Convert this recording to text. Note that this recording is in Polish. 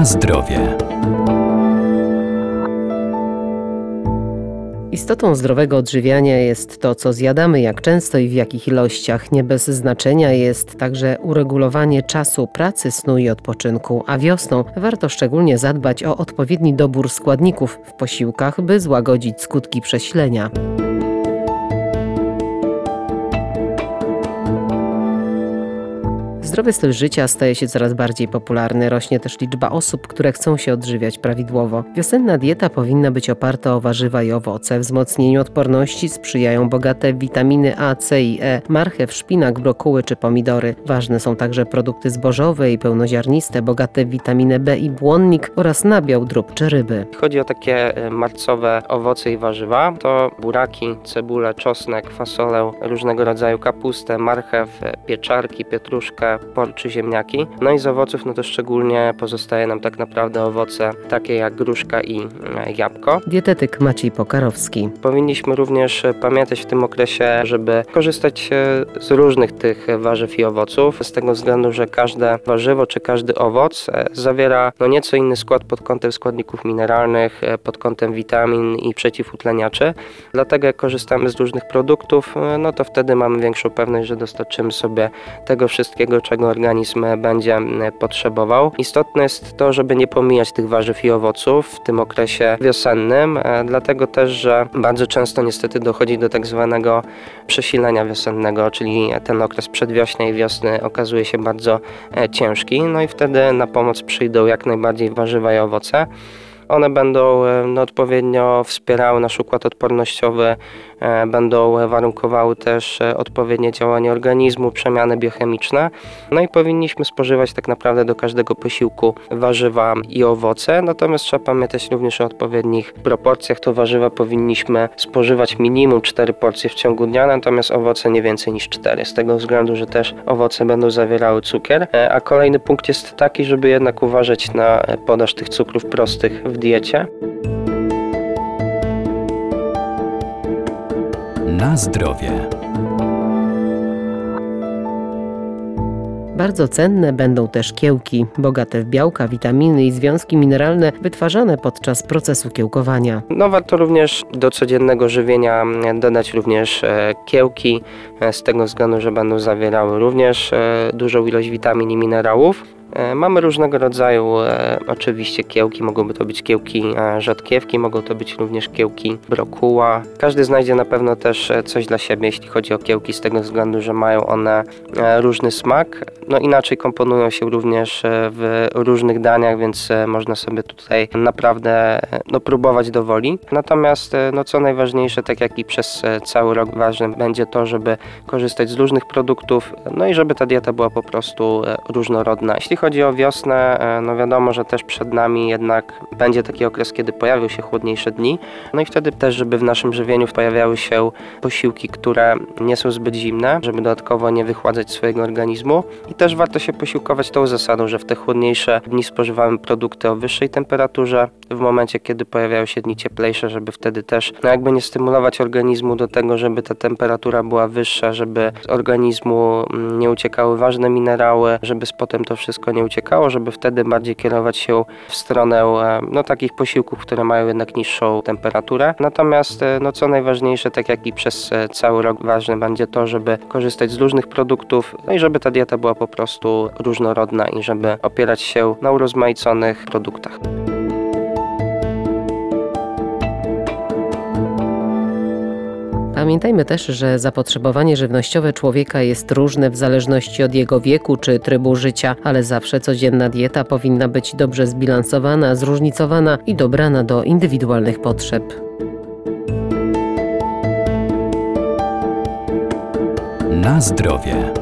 Na zdrowie. Istotą zdrowego odżywiania jest to, co zjadamy, jak często i w jakich ilościach. Nie bez znaczenia jest także uregulowanie czasu pracy, snu i odpoczynku, a wiosną warto szczególnie zadbać o odpowiedni dobór składników w posiłkach, by złagodzić skutki prześlenia. Zdrowy styl życia staje się coraz bardziej popularny. Rośnie też liczba osób, które chcą się odżywiać prawidłowo. Wiosenna dieta powinna być oparta o warzywa i owoce. Wzmocnieniu odporności sprzyjają bogate witaminy A, C i E, marchew, szpinak, brokuły czy pomidory. Ważne są także produkty zbożowe i pełnoziarniste, bogate w witaminę B i błonnik oraz nabiał, drób czy ryby. Chodzi o takie e, marcowe owoce i warzywa. To buraki, cebulę, czosnek, fasolę, różnego rodzaju kapustę, marchew, e, pieczarki, pietruszkę, por czy ziemniaki. No i z owoców, no to szczególnie pozostaje nam tak naprawdę owoce takie jak gruszka i e, jabłko. Dietetyk Maciej Pokarowski. Powinniśmy również e, pamiętać w tym okresie, żeby korzystać e, z różnych tych warzyw i owoców, z tego względu, że każde warzywo czy każdy owoc zawiera no nieco inny skład pod kątem składników mineralnych, pod kątem witamin i przeciwutleniaczy. Dlatego jak korzystamy z różnych produktów, no to wtedy mamy większą pewność, że dostarczymy sobie tego wszystkiego, czego organizm będzie potrzebował. Istotne jest to, żeby nie pomijać tych warzyw i owoców w tym okresie wiosennym, e, dlatego też, że bardzo często niestety dochodzi do tak zwanego przesilenia wiosennego, czyli ten okres przedwiośnia i wiosny okazuje się bardzo e, ciężki, no i wtedy na pomoc przyjdą jak najbardziej warzywa i owoce. One będą e, no, odpowiednio wspierały nasz układ odpornościowy, e, będą warunkowały też e, odpowiednie działanie organizmu, przemiany biochemiczne. No i powinniśmy spożywać tak naprawdę do każdego posiłku warzywa i owoce. Natomiast trzeba pamiętać również o odpowiednich proporcjach. To warzywa powinniśmy spożywać minimum 4 porcje w ciągu dnia, natomiast owoce nie więcej niż 4. Z tego względu, że też owoce będą zawierały cukier. A kolejny punkt jest taki, żeby jednak uważać na podaż tych cukrów prostych w diecie. Na zdrowie. Bardzo cenne będą też kiełki, bogate w białka, witaminy i związki mineralne wytwarzane podczas procesu kiełkowania. No warto również do codziennego żywienia dodać również e, kiełki, e, z tego względu, że będą zawierały również e, dużą ilość witamin i minerałów. E, mamy różnego rodzaju e, oczywiście kiełki, mogą to być kiełki e, rzodkiewki, mogą to być również kiełki brokuła. Każdy znajdzie na pewno też coś dla siebie, jeśli chodzi o kiełki, z tego względu, że mają one różny smak. No inaczej komponują się również w różnych daniach, więc można sobie tutaj naprawdę no, próbować do woli. Natomiast no, co najważniejsze, tak jak i przez cały rok ważne będzie to, żeby korzystać z różnych produktów, no i żeby ta dieta była po prostu różnorodna. Jeśli chodzi o wiosnę, e, no wiadomo, że też przed nami jednak będzie taki okres, kiedy pojawią się chłodniejsze dni. No i wtedy też, żeby w naszym żywieniu pojawiały się posiłki, które nie są zbyt zimne, żeby dodatkowo nie wychładzać swojego organizmu. I też warto się posiłkować tą zasadą, że w te chłodniejsze dni spożywamy produkty o wyższej temperaturze, w momencie, kiedy pojawiają się dni cieplejsze, żeby wtedy też no jakby nie stymulować organizmu do tego, żeby ta temperatura była wyższa, żeby z organizmu mm, nie uciekały ważne minerały, żeby z potem to wszystko nie uciekało, żeby wtedy bardziej kierować się w stronę e, no, takich posiłków, które mają jednak niższą temperaturę. Natomiast e, no, co najważniejsze, tak jak i przez e, cały rok ważne będzie to, żeby korzystać z różnych produktów, no i żeby ta dieta była po prostu różnorodna i żeby opierać się na urozmaiconych produktach. Pamiętajmy też, że zapotrzebowanie żywnościowe człowieka jest różne w zależności od jego wieku czy trybu życia, ale zawsze codzienna dieta powinna być dobrze zbilansowana, zróżnicowana i dobrana do indywidualnych potrzeb. Na zdrowie.